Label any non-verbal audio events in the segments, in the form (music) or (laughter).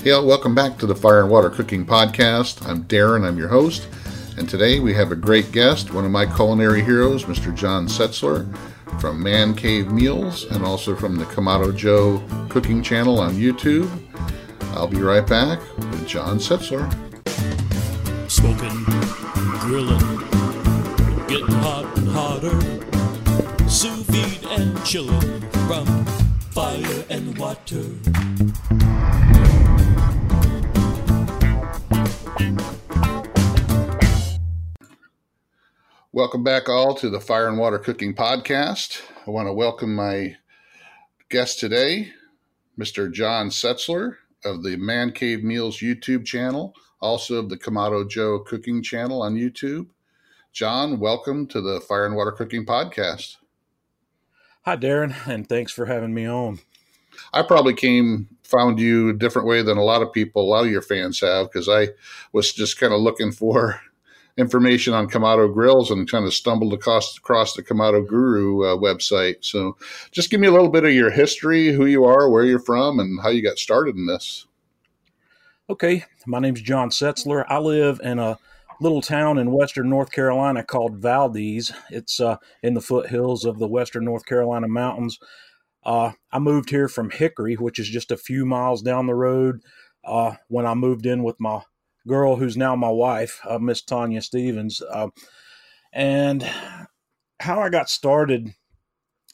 Hey, welcome back to the Fire and Water Cooking Podcast. I'm Darren, I'm your host, and today we have a great guest, one of my culinary heroes, Mr. John Setzler from Man Cave Meals and also from the Kamado Joe Cooking Channel on YouTube. I'll be right back with John Setzler. Smoking, grilling, getting hot and hotter, sous vide and chilling from fire and water. Welcome back, all, to the Fire and Water Cooking Podcast. I want to welcome my guest today, Mr. John Setzler of the Man Cave Meals YouTube channel, also of the Kamado Joe Cooking channel on YouTube. John, welcome to the Fire and Water Cooking Podcast. Hi, Darren, and thanks for having me on. I probably came found you a different way than a lot of people, a lot of your fans have, because I was just kind of looking for information on Kamado grills and kind of stumbled across, across the Kamado Guru uh, website. So just give me a little bit of your history, who you are, where you're from, and how you got started in this. Okay, my name's John Setzler. I live in a little town in western North Carolina called Valdese. It's uh, in the foothills of the western North Carolina mountains. Uh, I moved here from Hickory, which is just a few miles down the road. Uh, when I moved in with my girl who's now my wife, uh, Miss Tanya Stevens. Uh, and how I got started,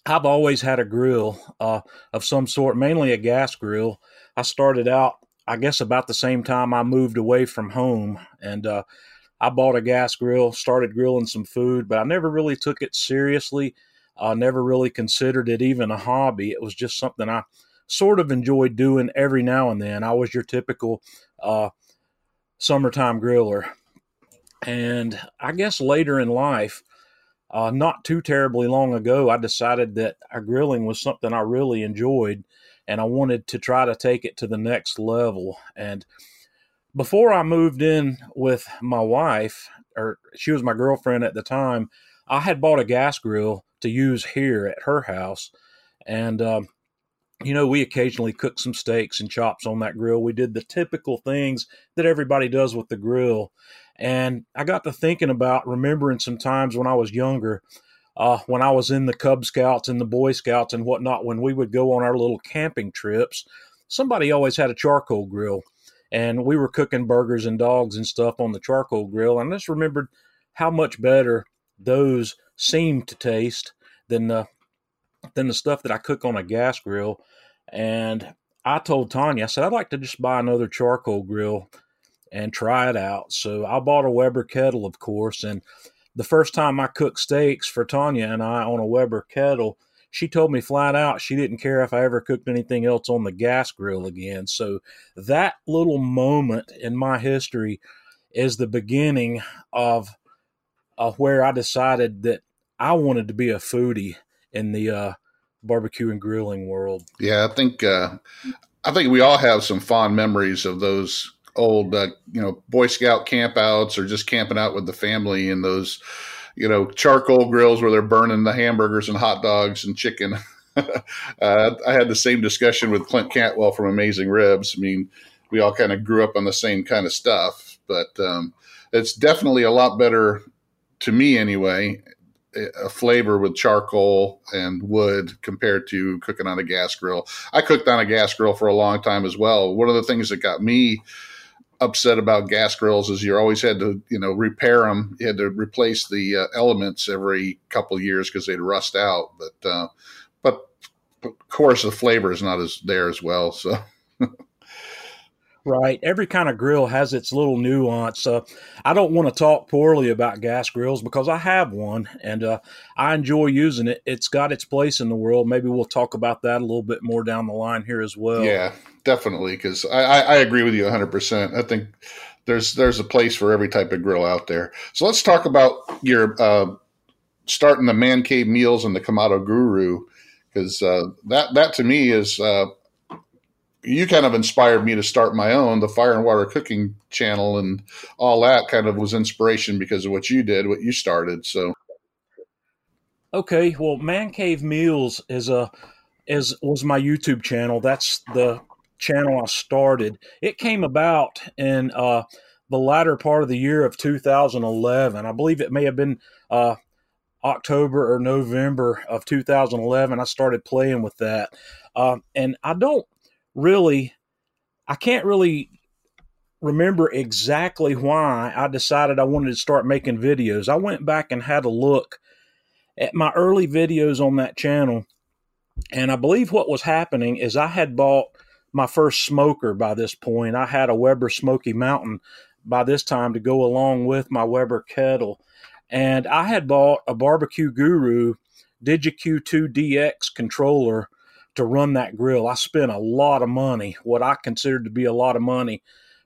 I've always had a grill uh, of some sort, mainly a gas grill. I started out, I guess, about the same time I moved away from home, and uh, I bought a gas grill, started grilling some food, but I never really took it seriously. I never really considered it even a hobby. It was just something I sort of enjoyed doing every now and then. I was your typical uh, summertime griller. And I guess later in life, uh, not too terribly long ago, I decided that grilling was something I really enjoyed and I wanted to try to take it to the next level. And before I moved in with my wife, or she was my girlfriend at the time, I had bought a gas grill to use here at her house. And um, you know, we occasionally cook some steaks and chops on that grill. We did the typical things that everybody does with the grill. And I got to thinking about remembering some times when I was younger, uh, when I was in the Cub Scouts and the Boy Scouts and whatnot, when we would go on our little camping trips, somebody always had a charcoal grill. And we were cooking burgers and dogs and stuff on the charcoal grill. And I just remembered how much better those seemed to taste than the than the stuff that I cook on a gas grill. And I told Tanya, I said, I'd like to just buy another charcoal grill and try it out. So I bought a Weber kettle, of course. And the first time I cooked steaks for Tanya and I on a Weber kettle, she told me flat out she didn't care if I ever cooked anything else on the gas grill again. So that little moment in my history is the beginning of, where I decided that I wanted to be a foodie in the uh, barbecue and grilling world. Yeah, I think uh, I think we all have some fond memories of those old, uh, you know, Boy Scout campouts or just camping out with the family in those, you know, charcoal grills where they're burning the hamburgers and hot dogs and chicken. (laughs) uh, I had the same discussion with Clint Cantwell from Amazing Ribs. I mean, we all kind of grew up on the same kind of stuff, but um, it's definitely a lot better to me anyway a flavor with charcoal and wood compared to cooking on a gas grill. I cooked on a gas grill for a long time as well. One of the things that got me upset about gas grills is you always had to, you know, repair them. You had to replace the uh, elements every couple years because they'd rust out. But, uh, but of course, the flavor is not as there as well. So. Right. Every kind of grill has its little nuance. Uh, I don't want to talk poorly about gas grills because I have one and uh, I enjoy using it. It's got its place in the world. Maybe we'll talk about that a little bit more down the line here as well. Yeah, definitely. Because I, I, I, agree with you 100%. I think there's there's a place for every type of grill out there. So let's talk about your uh, starting the man cave meals and the Kamado Guru because uh, that that to me is uh, you kind of inspired me to start my own, the Fire and Water Cooking channel, and all that kind of was inspiration because of what you did, what you started. So, okay, well, Man Cave Meals is a is was my YouTube channel. That's the channel I started, it came about in uh, the latter part of the year of 2011. I believe it may have been uh, October or November of 2011. I started playing with that. Uh, and I don't really, I can't really remember exactly why I decided I wanted to start making videos. I went back and had a look at my early videos on that channel. And I believe what was happening is I had bought my first smoker by this point. I had a Weber Smoky Mountain by this time to go along with my Weber kettle. And I had bought a Barbecue Guru DigiQ2 DX controller to run that grill. I spent a lot of money, what I considered to be a lot of money,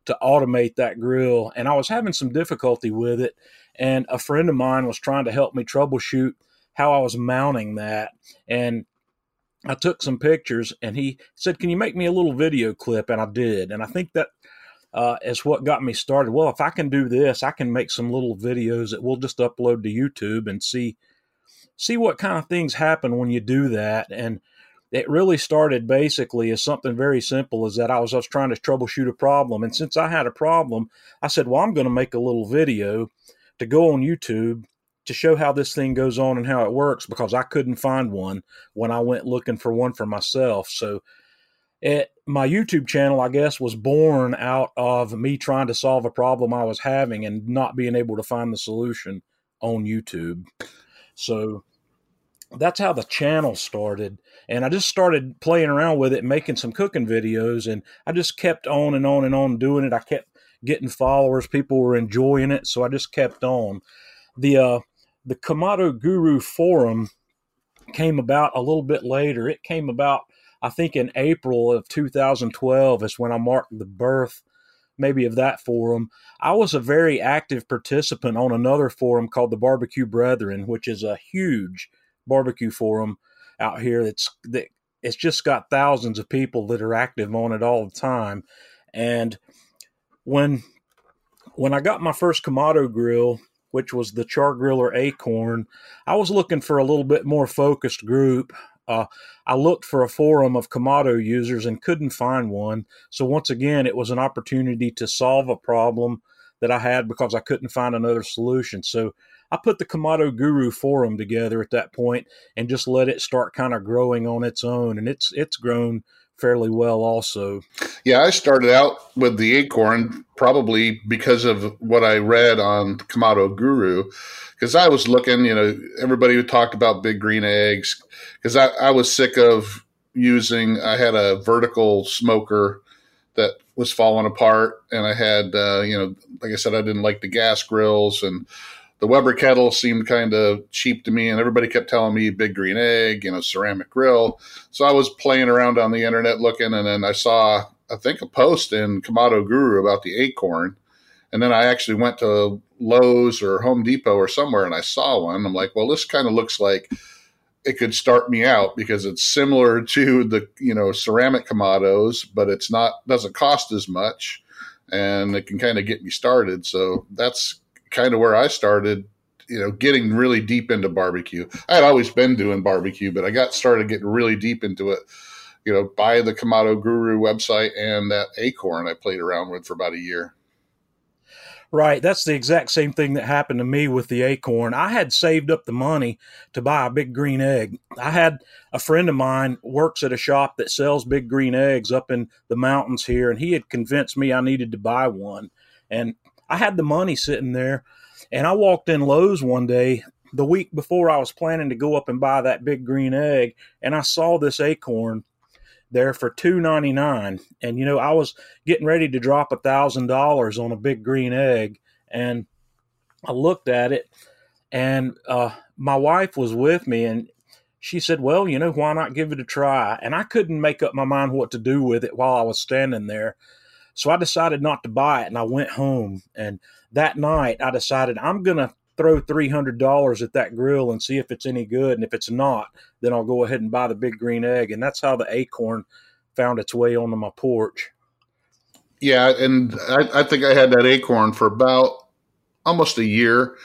to automate that grill. And I was having some difficulty with it. And a friend of mine was trying to help me troubleshoot how I was mounting that. And I took some pictures and he said, Can you make me a little video clip? And I did. And I think that uh, is what got me started. Well, if I can do this, I can make some little videos that we'll just upload to YouTube and see see what kind of things happen when you do that. And it really started basically as something very simple as that I was, I was trying to troubleshoot a problem. And since I had a problem, I said, well, I'm going to make a little video to go on YouTube to show how this thing goes on and how it works because I couldn't find one when I went looking for one for myself. So it, my YouTube channel, I guess, was born out of me trying to solve a problem I was having and not being able to find the solution on YouTube. So that's how the channel started. And I just started playing around with it, making some cooking videos, and I just kept on and on and on doing it. I kept getting followers, people were enjoying it, so I just kept on. The uh, the Kamado Guru forum came about a little bit later. It came about, I think, in April of 2012 is when I marked the birth, maybe of that forum. I was a very active participant on another forum called the Barbecue Brethren, which is a huge barbecue forum out here. That's that it's just got thousands of people that are active on it all the time. And when when I got my first Kamado grill which was the Char-Griller Akorn. I was looking for a little bit more focused group. Uh, I looked for a forum of Kamado users and couldn't find one. So once again, it was an opportunity to solve a problem that I had because I couldn't find another solution. So I put the Kamado Guru forum together at that point and just let it start kind of growing on its own, and it's it's grown fairly well also. Yeah, I started out with the akorn probably because of what I read on Kamado Guru. Because I was looking, you know, everybody who talked about big green eggs. Because I, I was sick of using, I had a vertical smoker that was falling apart. And I had, uh, you know, like I said, I didn't like the gas grills and the Weber kettle seemed kind of cheap to me, and everybody kept telling me big green egg, you know, ceramic grill. So I was playing around on the internet looking, and then I saw, I think, a post in Kamado Guru about the akorn. And then I actually went to Lowe's or Home Depot or somewhere and I saw one. I'm like, well, this kind of looks like it could start me out because it's similar (laughs) to the, you know, ceramic Kamados, but it's not, doesn't cost as much and it can kind of get me started. So that's kind of where I started, you know, getting really deep into barbecue. I had always been doing barbecue, but I got started getting really deep into it, you know, by the Kamado Guru website and that Akorn I played around with for about a year. Right. That's the exact same thing that happened to me with the akorn. I had saved up the money to buy a big green egg. I had a friend of mine works at a shop that sells big green eggs up in the mountains here, and he had convinced me I needed to buy one. And I had the money sitting there, and I walked in Lowe's one day the week before I was planning to go up and buy that big green egg, and I saw this akorn there for two ninety nine. And you know, I was getting ready to drop a thousand dollars on a big green egg, and I looked at it, and uh, my wife was with me, and she said, "Well, you know, why not give it a try?" And I couldn't make up my mind what to do with it while I was standing there. So I decided not to buy it and I went home. And that night I decided I'm going to throw $300 at that grill and see if it's any good. And if it's not, then I'll go ahead and buy the big green egg. And that's how the akorn found its way onto my porch. Yeah. And I, I think I had that akorn for about almost a year.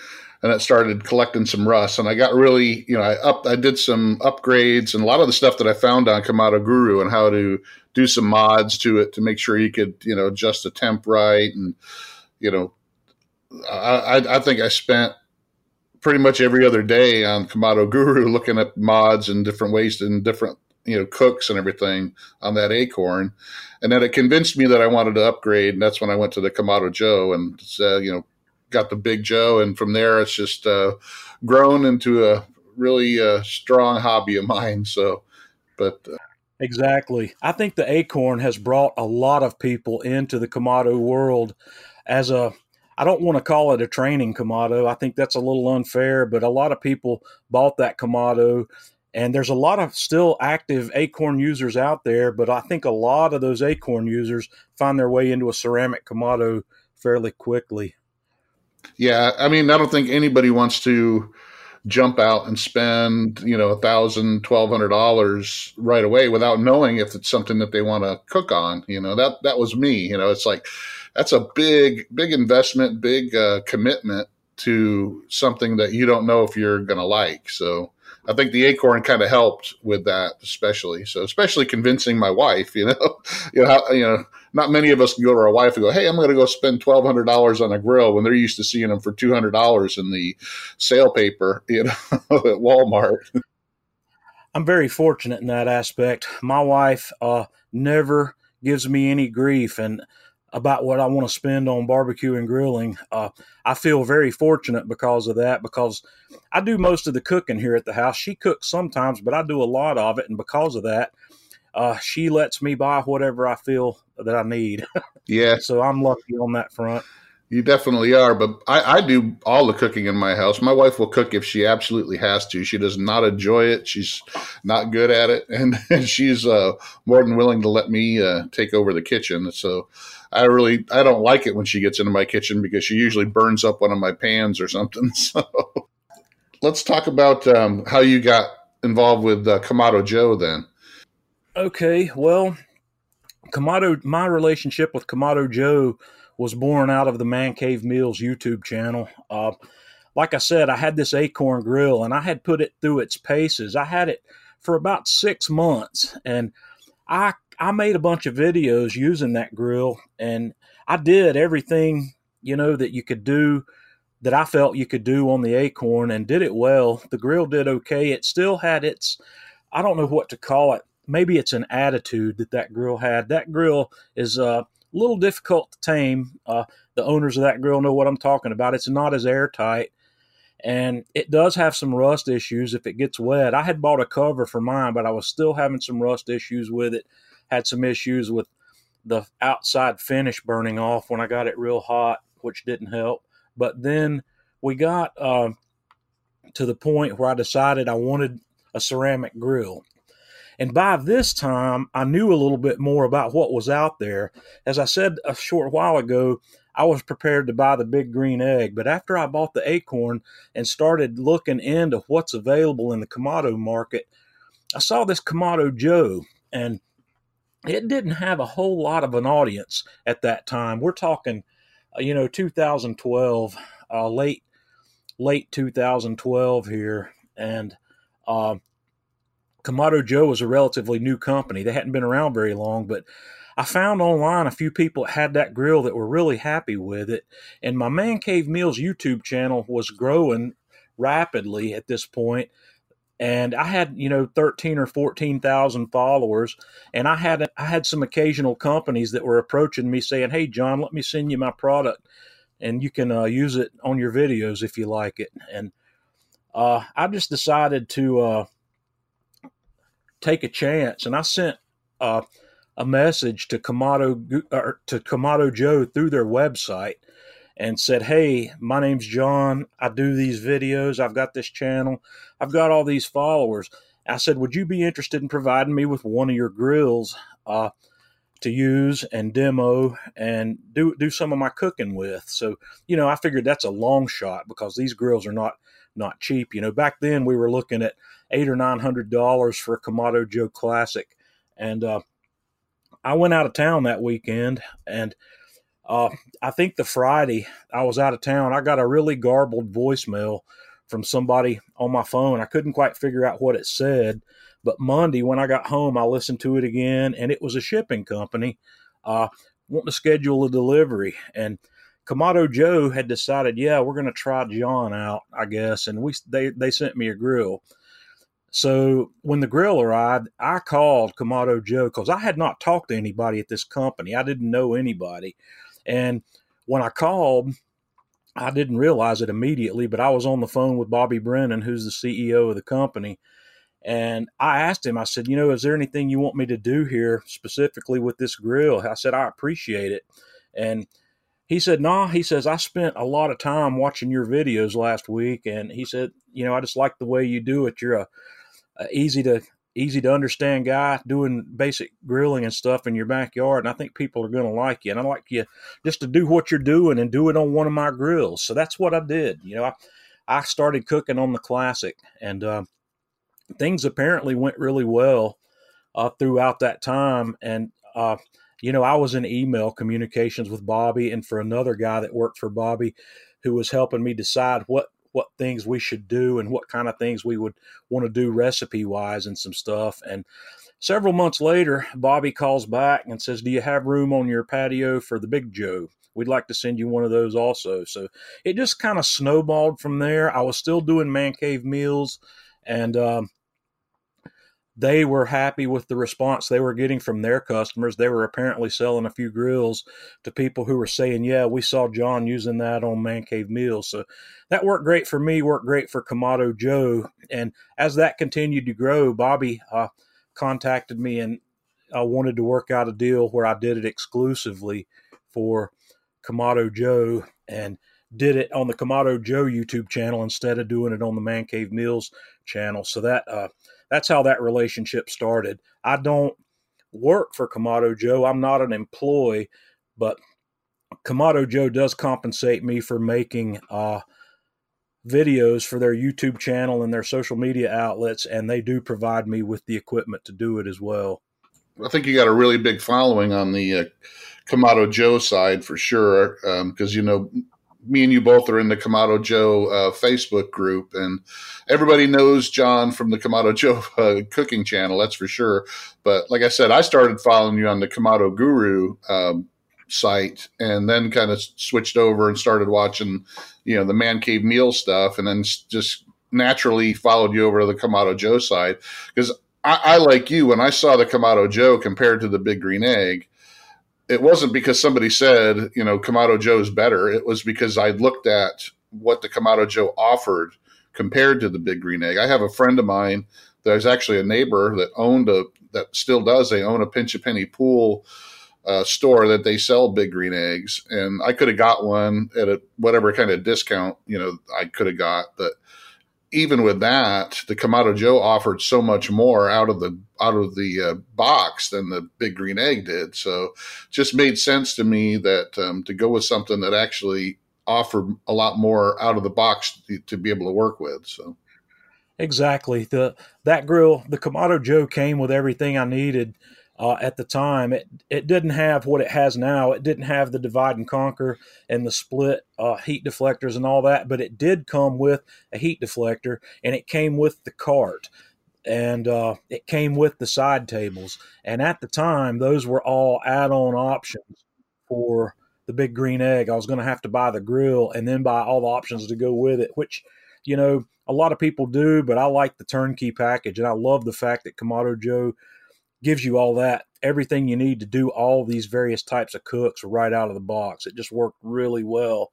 And it started collecting some rust. And I got really, you know, I up, I did some upgrades and a lot of the stuff that I found on Kamado Guru and how to do some mods to it to make sure you could, you know, adjust the temp right. And, you know, I, I think I spent pretty much every other day on Kamado Guru (laughs) looking at mods and different ways and different you know cooks and everything on that akorn and then it convinced me that i wanted to upgrade and that's when i went to the kamado joe and uh, you know got the big joe and from there it's just uh, grown into a really uh, strong hobby of mine so but uh, exactly i think the akorn has brought a lot of people into the kamado world as a I don't want to call it a training Kamado. I think that's a little unfair, but a lot of people bought that Kamado and there's a lot of still active Akorn users out there, but I think a lot of those Akorn users find their way into a ceramic Kamado fairly quickly. Yeah, I mean, I don't think anybody wants to jump out and spend you know a thousand twelve hundred dollars right away without knowing if it's something that they want to cook on you know? That that was me you know? It's like that's a big big investment big uh, commitment to something that you don't know if you're to like. So I think the akorn kind of helped with that, especially. So, especially convincing my wife, (laughs) you know, you know, how, you know, not many of us can go to our wife and go, "Hey, I'm going to go spend twelve hundred dollars on a grill," when they're used to seeing them for two hundred dollars in the sale paper, you know, (laughs) at Walmart. I'm very fortunate in that aspect. My wife uh, never gives me any grief, and about what I want to spend on barbecue and grilling. Uh, I feel very fortunate because of that, because I do most of the cooking here at the house. She cooks sometimes, but I do a lot of it. And because of that, uh, she lets me buy whatever I feel that I need. (laughs) Yeah. so I'm lucky on that front. You definitely are, but I, I, do all the cooking in my house. My wife will cook if she absolutely has to. She does not enjoy it. She's not good at it, and, (laughs) and she's uh, more than willing to let me uh, take over the kitchen. So I really I don't like it when she gets into my kitchen because she usually burns up one of my pans or something. (laughs) So let's talk about um, how you got involved with uh, Kamado Joe then. Okay, well, Kamado, my relationship with Kamado Joe was born out of the Man Cave Meals YouTube channel. Uh, like I said, I had this akorn grill and I had put it through its paces. I had it for about six months and I I made a bunch of videos using that grill and I did everything, you know, that you could do that I felt you could do on the akorn and did it well. The grill did okay. It still had its I don't know what to call it. Maybe it's an attitude that that grill had. That grill is a little difficult to tame. Uh, the owners of that grill know what I'm talking about. It's not as airtight, and it does have some rust issues if it gets wet. I had bought a cover for mine, but I was still having some rust issues with it. Had some issues with the outside finish burning off when I got it real hot, which didn't help. But then we got uh, to the point where I decided I wanted a ceramic grill. And by this time, I knew a little bit more about what was out there. As I said a short while ago, I was prepared to buy the big green egg. But after I bought the akorn and started looking into what's available in the Kamado market, I saw this Kamado Joe, and it didn't have a whole lot of an audience at that time. We're talking, uh, you know, 2012, uh, late late 2012 here, and uh, Kamado Joe was a relatively new company. They hadn't been around very long, but I found online a few people that had that grill that were really happy with it. And my Man Cave Meals YouTube channel was growing rapidly at this point. And I had, you know, 13 or 14,000 followers. And I had, I had some occasional companies that were approaching me saying, Hey, John, let me send you my product and you can uh, use it on your videos if you like it. And uh, I just decided to, uh, take a chance. And I sent uh, a message to Kamado or to Kamado Joe through their website and said, "Hey, my name's John. I do these videos. I've got this channel. I've got all these followers." I said, "Would you be interested in providing me with one of your grills uh, to use and demo and do do some of my cooking with?" So, you know, I figured that's a long shot because these grills are not not cheap. You know, back then we were looking at eight or nine hundred dollars for a Kamado Joe Classic, and uh, I went out of town that weekend and uh, I think the Friday I was out of town, I got a really garbled voicemail from somebody on my phone. I couldn't quite figure out what it said. But Monday, when I got home, I listened to it again, and it was a shipping company uh, wanting to schedule a delivery. And Kamado Joe had decided, yeah, we're going to try John out, I guess. And we they they sent me a grill. So when the grill arrived, I called Kamado Joe because I had not talked to anybody at this company. I didn't know anybody. And when I called, I didn't realize it immediately, but I was on the phone with Bobby Brennan, who's the CEO of the company. And I asked him, I said, you know, is there anything you want me to do here specifically with this grill? I said, I appreciate it. And he said, nah, he says, I spent a lot of time watching your videos last week. And he said, you know, I just like the way you do it. You're a, a easy to easy to understand guy doing basic grilling and stuff in your backyard. And I think people are going to like you. And I like you just to do what you're doing and do it on one of my grills. So that's what I did. You know, I, I started cooking on the classic and uh, things apparently went really well uh, throughout that time. And, uh, you know, I was in email communications with Bobby and for another guy that worked for Bobby who was helping me decide what what things we should do and what kind of things we would want to do recipe wise and some stuff. And several months later, Bobby calls back and says, Do you have room on your patio for the Big Joe? We'd like to send you one of those also. So it just kind of snowballed from there. I was still doing man cave meals and um, they were happy with the response they were getting from their customers. They were apparently selling a few grills to people who were saying, "Yeah, we saw John using that on Man Cave Meals." So that worked great for me. Worked great for Kamado Joe. And as that continued to grow, Bobby uh, contacted me and I wanted to work out a deal where I did it exclusively for Kamado Joe and did it on the Kamado Joe YouTube channel instead of doing it on the Man Cave Meals channel. So that uh, that's how that relationship started. I don't work for Kamado Joe. I'm not an employee, but Kamado Joe does compensate me for making uh, videos for their YouTube channel and their social media outlets, and they do provide me with the equipment to do it as well. I think you got a really big following on the uh, Kamado Joe side for sure, because um, because you know me and you both are in the Kamado Joe uh, Facebook group, and everybody knows John from the Kamado (laughs) Joe uh, cooking channel. That's for sure. But like I said, I started following you on the Kamado Guru um, site, and then kind of switched over and started watching, you know, the Man Cave Meal stuff, and then just naturally followed you over to the Kamado Joe side because I, I like you when I saw the Kamado Joe compared to the Big Green Egg it wasn't because somebody said, you know, Kamado Joe's better. It was because I looked at what the Kamado Joe offered compared to the Big Green Egg. I have a friend of mine there's actually a neighbor that owned a that still does. They own a pinch a penny pool uh, store that they sell Big Green Eggs, and I could have got one at a whatever kind of discount you know I could have got, but even with that, the Kamado Joe offered so much more out of the out of the uh, box than the Big Green Egg did. So, just made sense to me that um, to go with something that actually offered a lot more out of the box to, to be able to work with. So, exactly the that grill, the Kamado Joe came with everything I needed uh, at the time. It it didn't have what it has now. It didn't have the divide and conquer and the split uh, heat deflectors and all that, but it did come with a heat deflector, and it came with the cart, and uh, it came with the side tables. And at the time, those were all add-on options for the big green egg. I was going to have to buy the grill and then buy all the options to go with it, which you know a lot of people do, but I like the turnkey package, and I love the fact that Kamado Joe gives you all that everything you need to do all these various types of cooks right out of the box. It just worked really well,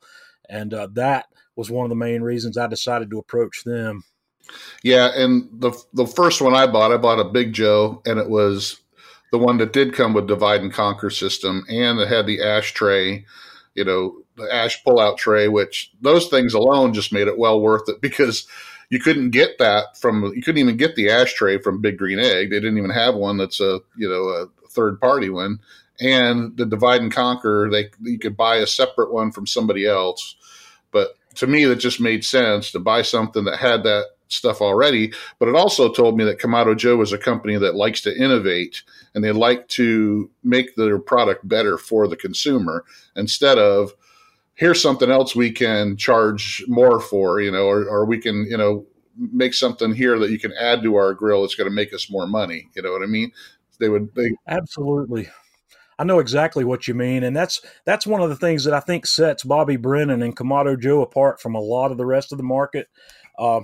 and uh, that was one of the main reasons I decided to approach them. Yeah, and the the first one I bought, I bought a Big Joe, and it was the one that did come with divide and conquer system, and it had the ashtray, you know, the ash pull out tray, which those things alone just made it well worth it because you couldn't get that from you couldn't even get the ashtray from Big Green Egg. They didn't even have one that's a you know a third party one. And the divide and conquer, they you could buy a separate one from somebody else. But to me, that just made sense to buy something that had that stuff already. But it also told me that Kamado Joe is a company that likes to innovate and they like to make their product better for the consumer instead of here's something else we can charge more for, you know, or, or we can, you know, make something here that you can add to our grill that's going to make us more money. You know what I mean? They would they absolutely. I know exactly what you mean, and that's that's one of the things that I think sets Bobby Brennan and Kamado Joe apart from a lot of the rest of the market. Uh,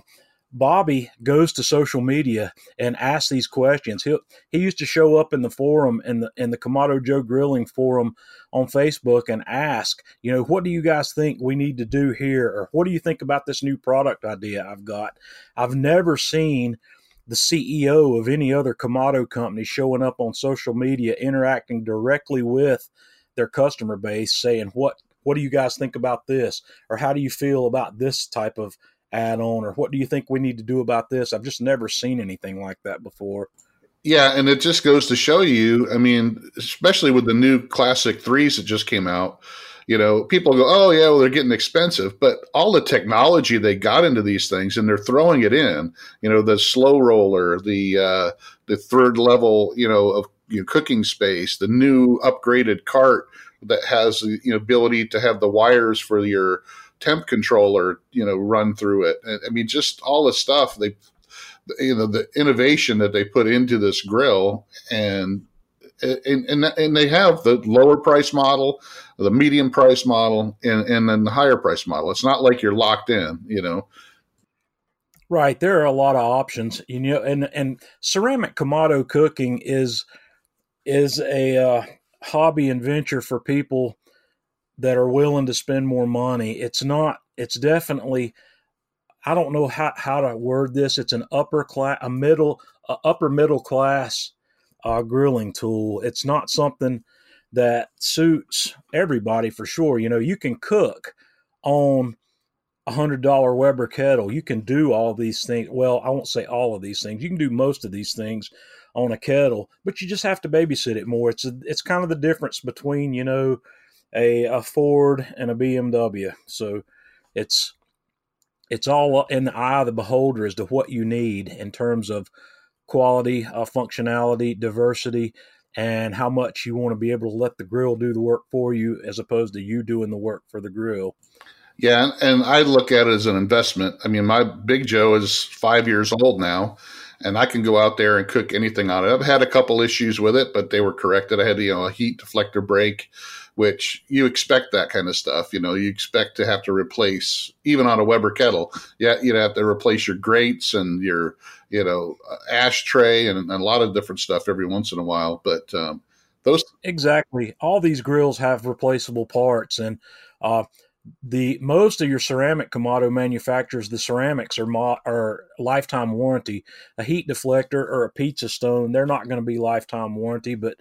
Bobby goes to social media and asks these questions. He he used to show up in the forum in the in the Kamado Joe Grilling forum on Facebook and ask, you know, what do you guys think we need to do here, or what do you think about this new product idea I've got? I've never seen the CEO of any other Kamado company showing up on social media, interacting directly with their customer base, saying what what do you guys think about this, or how do you feel about this type of add on or what do you think we need to do about this? I've just never seen anything like that before. Yeah, and it just goes to show you, I mean, especially with the new classic threes that just came out, you know, people go, oh, yeah, well, they're getting expensive. But all the technology they got into these things and they're throwing it in, you know, the slow roller, the, uh, the third level, you know, of you know, cooking space, the new upgraded cart that has the you know, ability to have the wires for your, temp controller, you know, run through it. I mean, just all the stuff they, you know, the innovation that they put into this grill and, and, and, and they have the lower price model, the medium price model, and, and then the higher price model. It's not like you're locked in, you know. Right, there are a lot of options, you know, and and ceramic kamado cooking is is a uh, hobby and venture for people that are willing to spend more money. It's not, it's definitely, I don't know how, how to word this. It's an upper class, a middle, a upper middle class uh, grilling tool. It's not something that suits everybody for sure. You know, you can cook on a hundred dollar Weber kettle. You can do all these things. Well, I won't say all of these things. You can do most of these things on a kettle, but you just have to babysit it more. It's a, it's kind of the difference between you know a, a Ford and a BMW. So it's it's all in the eye of the beholder as to what you need in terms of quality, uh, functionality, diversity, and how much you want to be able to let the grill do the work for you as opposed to you doing the work for the grill. Yeah, and I look at it as an investment. I mean, my Big Joe is five years old now, and I can go out there and cook anything on it. I've had a couple issues with it, but they were corrected. I had you know a heat deflector break, which you expect that kind of stuff. You know, you expect to have to replace even on a Weber kettle. Yeah, you'd have to replace your grates and your you know ashtray and, and a lot of different stuff every once in a while. But um, those exactly all these grills have replaceable parts and. Uh, the most of your ceramic Kamado manufacturers, the ceramics are mo- are lifetime warranty. A heat deflector or a pizza stone, they're not going to be lifetime warranty, but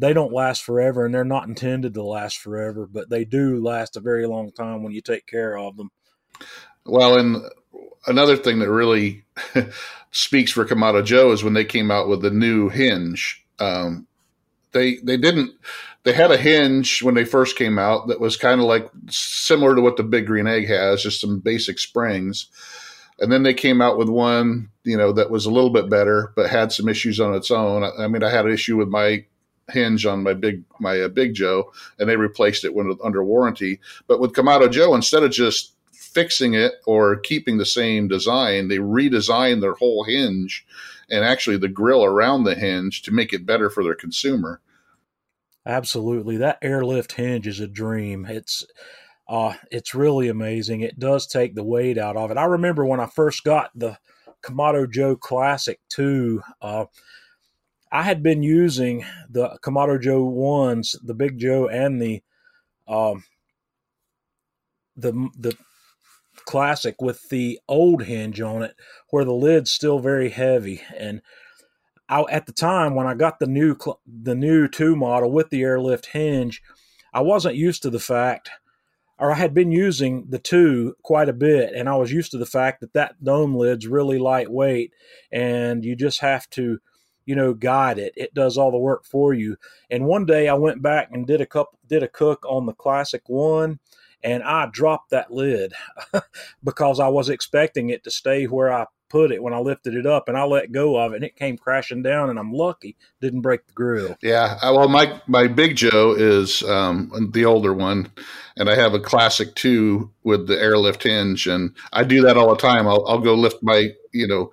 they don't last forever, and they're not intended to last forever. But they do last a very long time when you take care of them. Well, and another thing that really (laughs) speaks for Kamado Joe is when they came out with the new hinge. Um, they they didn't they had a hinge when they first came out that was kind of like similar to what the Big Green Egg has, just some basic springs. And then they came out with one, you know, that was a little bit better, but had some issues on its own. I, I mean, I had an issue with my hinge on my big my uh, Big Joe, and they replaced it when under warranty. But with Kamado Joe, instead of just fixing it or keeping the same design, they redesigned their whole hinge and actually the grill around the hinge to make it better for their consumer. Absolutely. That airlift hinge is a dream. It's uh it's really amazing. It does take the weight out of it. I remember when I first got the Kamado Joe Classic 2, uh I had been using the Kamado Joe ones, the Big Joe and the um the the classic with the old hinge on it where the lid's still very heavy. And I, at the time when I got the new the new two model with the airlift hinge, I wasn't used to the fact, or I had been using the two quite a bit, and I was used to the fact that that dome lid's really lightweight, and you just have to, you know, guide it. It does all the work for you. And one day I went back and did a cup did a cook on the classic one, and I dropped that lid (laughs) because I was expecting it to stay where I put it when I lifted it up, and I let go of it, and it came crashing down. And I'm lucky didn't break the grill. Yeah, well, my my big Joe is um, the older one, and I have a classic two with the airlift hinge, and I do that all the time. I'll, I'll go lift my you know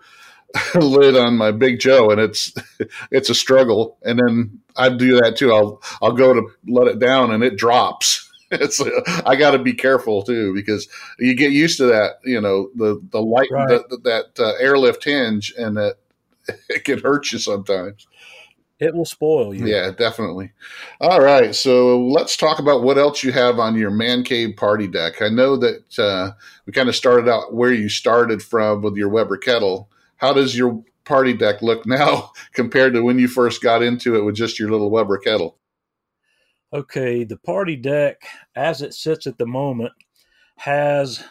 (laughs) lid on my big Joe, and it's (laughs) it's a struggle. And then I do that too. I'll I'll go to let it down, and it drops. (laughs) It's I got to be careful too because you get used to that. You know the the light Right. the, that uh, airlift hinge, and that it can hurt you sometimes. It will spoil you. Yeah, definitely. All right, so let's talk about what else you have on your man cave party deck. I know that uh, we kind of started out where you started from with your Weber kettle. How does your party deck look now (laughs) compared to when you first got into it with just your little Weber kettle? Okay, the party deck, as it sits at the moment, has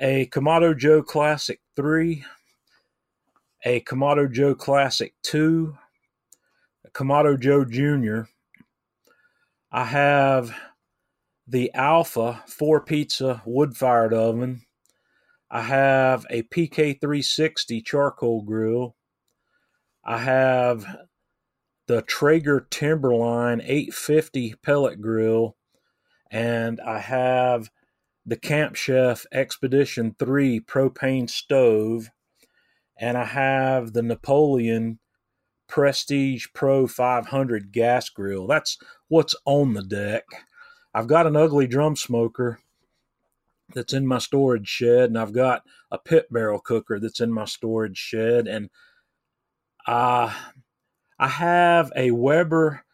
a Kamado Joe Classic 3, a Kamado Joe Classic 2, a Kamado Joe Jr. I have the Alfa 4 pizza wood fired oven. I have a PK360 charcoal grill. I have the Traeger Timberline 850 pellet grill, and I have the Camp Chef Expedition 3 propane stove, and I have the Napoleon Prestige Pro 500 gas grill. That's what's on the deck. I've got an ugly drum smoker that's in my storage shed, and I've got a pit barrel cooker that's in my storage shed, and uh, I have a Weber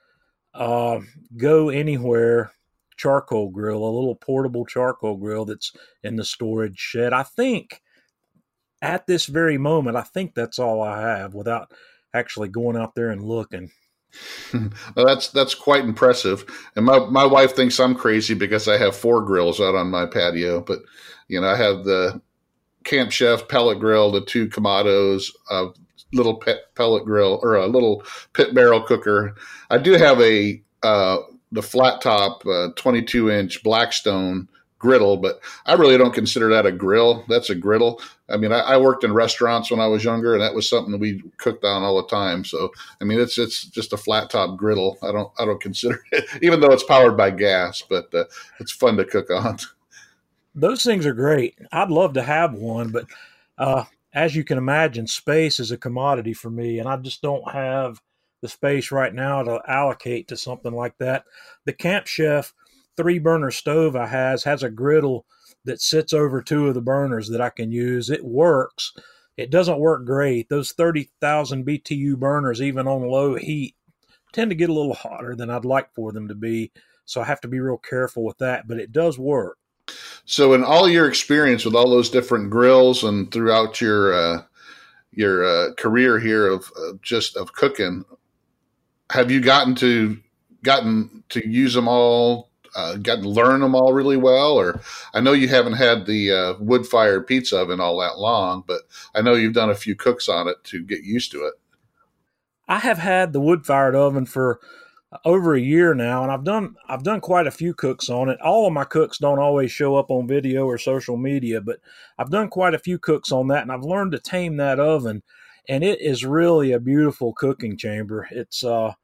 uh, Go Anywhere charcoal grill, a little portable charcoal grill that's in the storage shed. I think at this very moment, I think that's all I have without actually going out there and looking. (laughs) Well, that's that's quite impressive. And my, my wife thinks I'm crazy because I have four grills out on my patio. But you know, I have the Camp Chef pellet grill, the two Kamados, a little pet pellet grill or a little pit barrel cooker. I do have a uh, the flat top uh, 22 inch Blackstone griddle, but I really don't consider that a grill. That's a griddle. I mean, I, I worked in restaurants when I was younger, and that was something we cooked on all the time. So, I mean, it's it's just a flat top griddle. I don't I don't consider (laughs) it, even though it's powered by gas, but uh, it's fun to cook on. (laughs) Those things are great. I'd love to have one, but uh, as you can imagine, space is a commodity for me, and I just don't have the space right now to allocate to something like that. The Camp Chef three burner stove I has has a griddle that sits over two of the burners that I can use. It works. It doesn't work great. Those 30,000 BTU burners, even on low heat, tend to get a little hotter than I'd like for them to be. So I have to be real careful with that, but it does work. So, in all your experience with all those different grills and throughout your uh, your uh, career here of uh, just of cooking, have you gotten to gotten to use them all? Uh, gotten to learn them all really well, or I know you haven't had the uh, wood fired pizza oven all that long, but I know you've done a few cooks on it to get used to it. I have had the wood fired oven for over a year now, and I've done I've done quite a few cooks on it. All of my cooks don't always show up on video or social media, but I've done quite a few cooks on that, and I've learned to tame that oven, and it is really a beautiful cooking chamber. It's uh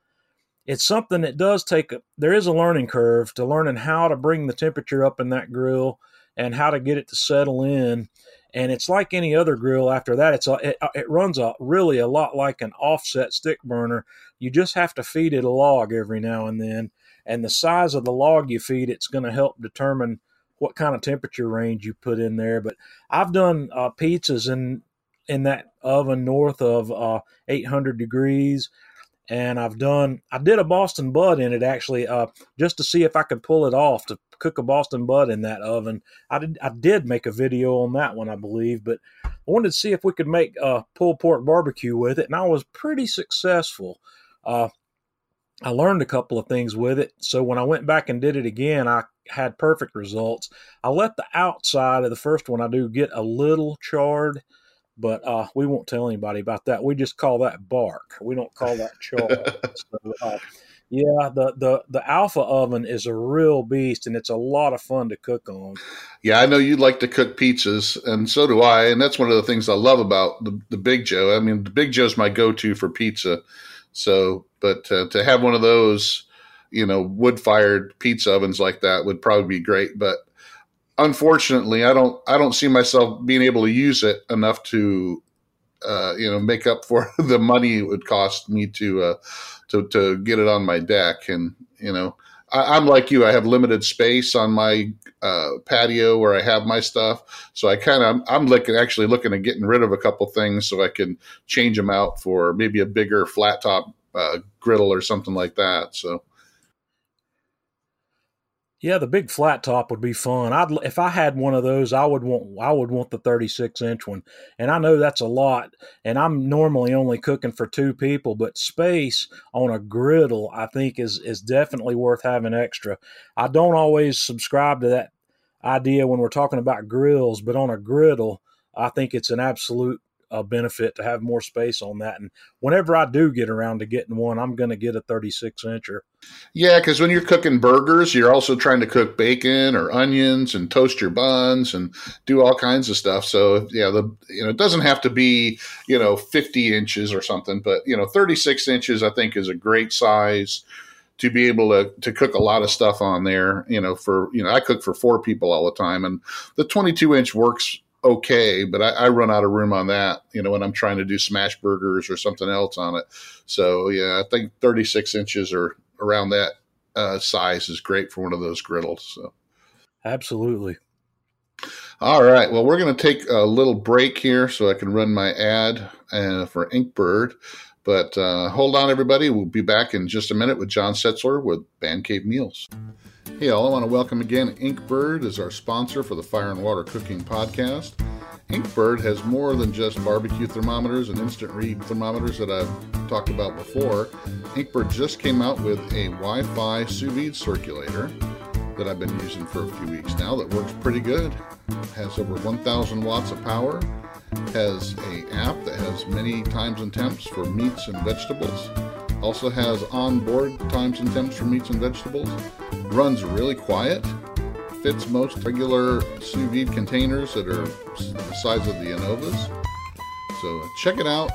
it's something that does take a, there is a learning curve to learning how to bring the temperature up in that grill and how to get it to settle in. And it's like any other grill after that it's a, it, it runs a really a lot like an offset stick burner. You just have to feed it a log every now and then. And the size of the log you feed it's going to help determine what kind of temperature range you put in there. But i've done uh, pizzas in in that oven north of uh, 800 degrees and I've done I did a Boston butt in it actually uh, just to see if I could pull it off to cook a Boston butt in that oven. I did I did make a video on that one I believe, but I wanted to see if we could make a pulled pork barbecue with it, and I was pretty successful. Uh, I learned a couple of things with it, so when I went back and did it again, I had perfect results. I let the outside of the first one I do get a little charred but uh, we won't tell anybody about that. We just call that bark. We don't call that (laughs) char. so, uh, Yeah, the, the the Alfa oven is a real beast, and it's a lot of fun to cook on. Yeah, I know you like to cook pizzas, and so do I. And that's one of the things I love about the, the Big Joe. I mean, the Big Joe's my go to for pizza. So, but uh, to have one of those, you know, wood fired pizza ovens like that would probably be great. But unfortunately, I don't I don't see myself being able to use it enough to uh, you know make up for (laughs) the money it would cost me to uh, to to get it on my deck. And you know, I, am like you; I have limited space on my uh, patio where I have my stuff. So I kind of I'm looking actually looking at getting rid of a couple things so I can change them out for maybe a bigger flat top uh, griddle or something like that. So yeah, the big flat top would be fun. I'd if I had one of those, I would want I would want the 36 inch one. And I know that's a lot, and I'm normally only cooking for two people, but space on a griddle I think is is definitely worth having extra. I don't always subscribe to that idea when we're talking about grills, but on a griddle, I think it's an absolute a benefit to have more space on that. And whenever I do get around to getting one, I'm going to get a 36 incher. Yeah, because when you're cooking burgers, you're also trying to cook bacon or onions and toast your buns and do all kinds of stuff. So yeah, the you know it doesn't have to be you know 50 inches or something, but you know 36 inches I think is a great size to be able to, to cook a lot of stuff on there, you know, for, you know, I cook for four people all the time and the 22 inch works okay, but I, I, run out of room on that, you know, when I'm trying to do smash burgers or something else on it. So yeah, I think 36 inches or around that uh, size is great for one of those griddles. So absolutely. All right. Well, we're going to take a little break here so I can run my ad uh, for Inkbird. But uh, hold on, everybody. We'll be back in just a minute with John Setzler with Man Cave Meals. Hey, all, I want to welcome again Inkbird as our sponsor for the Fire and Water Cooking Podcast. Inkbird has more than just barbecue thermometers and instant read thermometers that I've talked about before. Inkbird just came out with a Wi Fi sous vide circulator that I've been using for a few weeks now that works pretty good. Has over 1,000 watts of power, has a app that has many times and temps for meats and vegetables also has onboard times and temps for meats and vegetables. Runs really quiet. Fits most regular sous vide containers that are the size of the Anovas. So uh, check it out.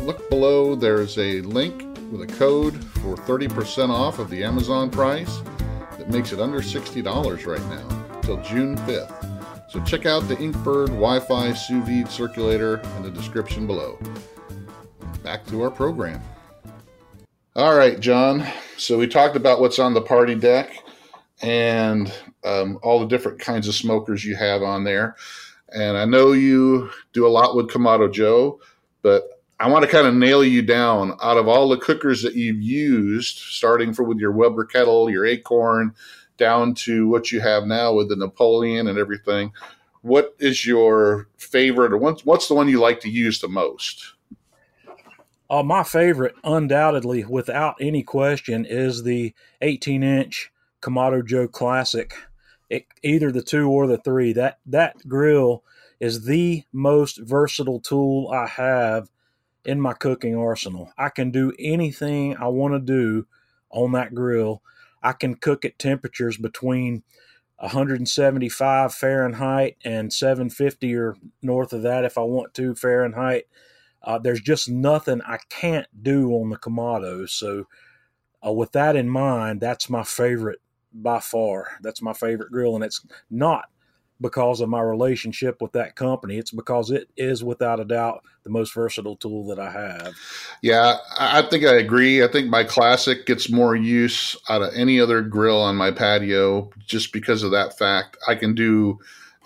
Look below. There's a link with a code for 30% off of the Amazon price that makes it under $60 right now till June 5th. So check out the Inkbird Wi-Fi sous vide circulator in the description below. Back to our program. All right, John. So we talked about what's on the party deck and um, all the different kinds of smokers you have on there. And I know you do a lot with Kamado Joe, but I want to kind of nail you down out of all the cookers that you've used, starting for with your Weber kettle, your Akorn, down to what you have now with the Napoleon and everything. What is your favorite, or what's, what's the one you like to use the most? Uh, my favorite, undoubtedly, without any question, is the 18 inch Kamado Joe Classic. It, either the two or the three. That that grill is the most versatile tool I have in my cooking arsenal. I can do anything I want to do on that grill. I can cook at temperatures between 175 Fahrenheit and 750 or north of that if I want to Fahrenheit. Uh, there's just nothing I can't do on the Kamado. So, uh, with that in mind, that's my favorite by far. That's my favorite grill, and it's not because of my relationship with that company. It's because it is, without a doubt, the most versatile tool that I have. Yeah, I think I agree. I think my classic gets more use out of any other grill on my patio just because of that fact. I can do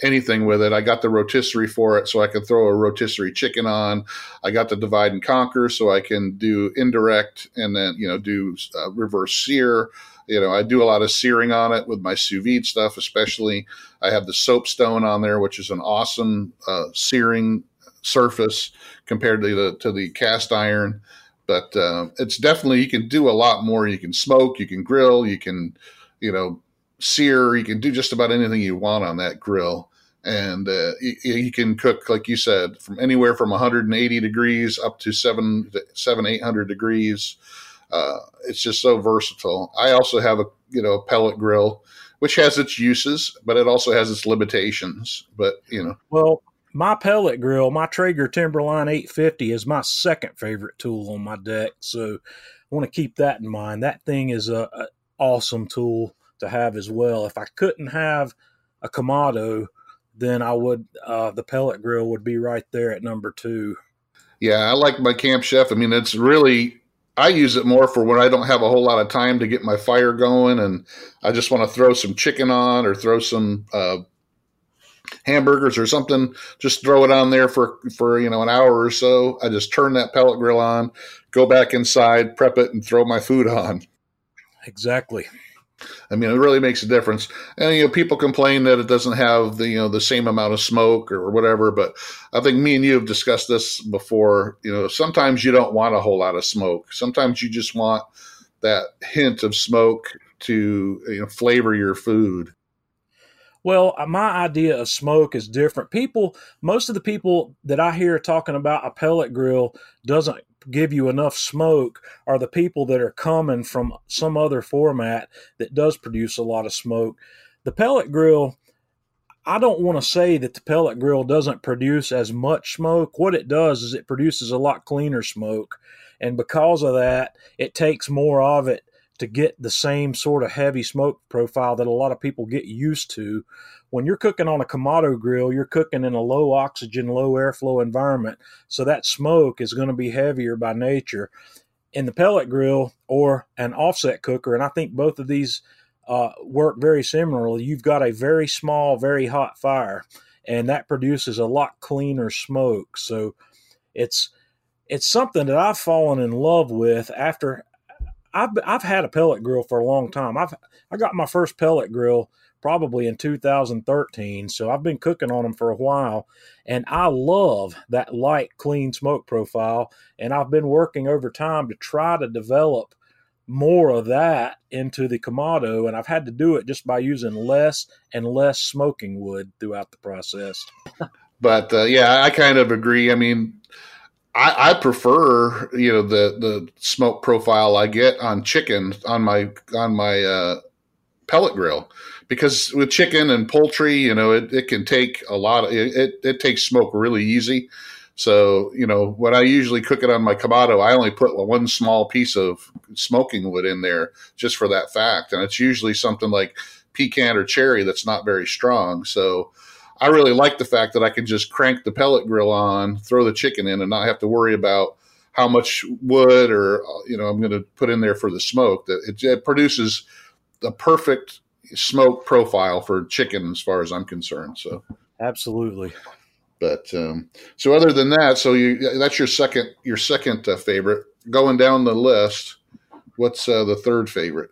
anything with it. I got the rotisserie for it, so I can throw a rotisserie chicken on. I got the divide and conquer, so I can do indirect and then you know do uh, reverse sear. You know, I do a lot of searing on it with my sous vide stuff, especially. I have the soapstone on there, which is an awesome uh, searing surface compared to the to the cast iron. But uh, it's definitely you can do a lot more. You can smoke, you can grill, you can, you know, sear. You can do just about anything you want on that grill, and uh, you, you, can cook like you said from anywhere from 180 degrees up to seven seven eight hundred degrees. Uh, it's just so versatile. I also have a you know a pellet grill, which has its uses, but it also has its limitations. But you know, well, my pellet grill, my Traeger Timberline 850 is my second favorite tool on my deck. So I want to keep that in mind. That thing is a, a awesome tool to have as well. If I couldn't have a Kamado, then I would uh, the pellet grill would be right there at number two. Yeah, I like my Camp Chef. I mean, it's really I use it more for when I don't have a whole lot of time to get my fire going, and I just want to throw some chicken on or throw some uh, hamburgers or something. Just throw it on there for for you know an hour or so. I just turn that pellet grill on, go back inside, prep it, and throw my food on. Exactly. I mean, it really makes a difference. And you know, people complain that it doesn't have the you know the same amount of smoke or whatever. But I think me and you have discussed this before. You know, sometimes you don't want a whole lot of smoke. Sometimes you just want that hint of smoke to you know flavor your food. Well, uh, my idea of smoke is different. People, most of the people that I hear talking about a pellet grill doesn't give you enough smoke are the people that are coming from some other format that does produce a lot of smoke. The pellet grill, I don't want to say that the pellet grill doesn't produce as much smoke. What it does is it produces a lot cleaner smoke. And because of that, it takes more of it to get the same sort of heavy smoke profile that a lot of people get used to when you're cooking on a Kamado grill, you're cooking in a low oxygen, low airflow environment. So that smoke is going to be heavier by nature. In the pellet grill or an offset cooker, and I think both of these uh, work very similarly, you've got a very small, very hot fire, and that produces a lot cleaner smoke. So it's it's something that I've fallen in love with after I've I've had a pellet grill for a long time. I've I got my first pellet grill probably in 2013. So I've been cooking on them for a while and I love that light, clean smoke profile. And I've been working over time to try to develop more of that into the Kamado. And I've had to do it just by using less and less smoking wood throughout the process. but uh, yeah, I kind of agree. I mean, I, I, prefer you know the the smoke profile I get on chicken on my on my uh, pellet grill because with chicken and poultry, you know, it, it can take a lot of it, it takes smoke really easy. So, you know, when I usually cook it on my Kamado, I only put one small piece of smoking wood in there just for that fact. And it's usually something like pecan or cherry that's not very strong. So I really like the fact that I can just crank the pellet grill on, throw the chicken in, and not have to worry about how much wood or, you know, I'm going to put in there for the smoke. That it, it produces the perfect smoke profile for chicken as far as I'm concerned. So absolutely. But um, so other than that, so you that's your second your second uh, favorite. Going down the list, what's uh, the third favorite?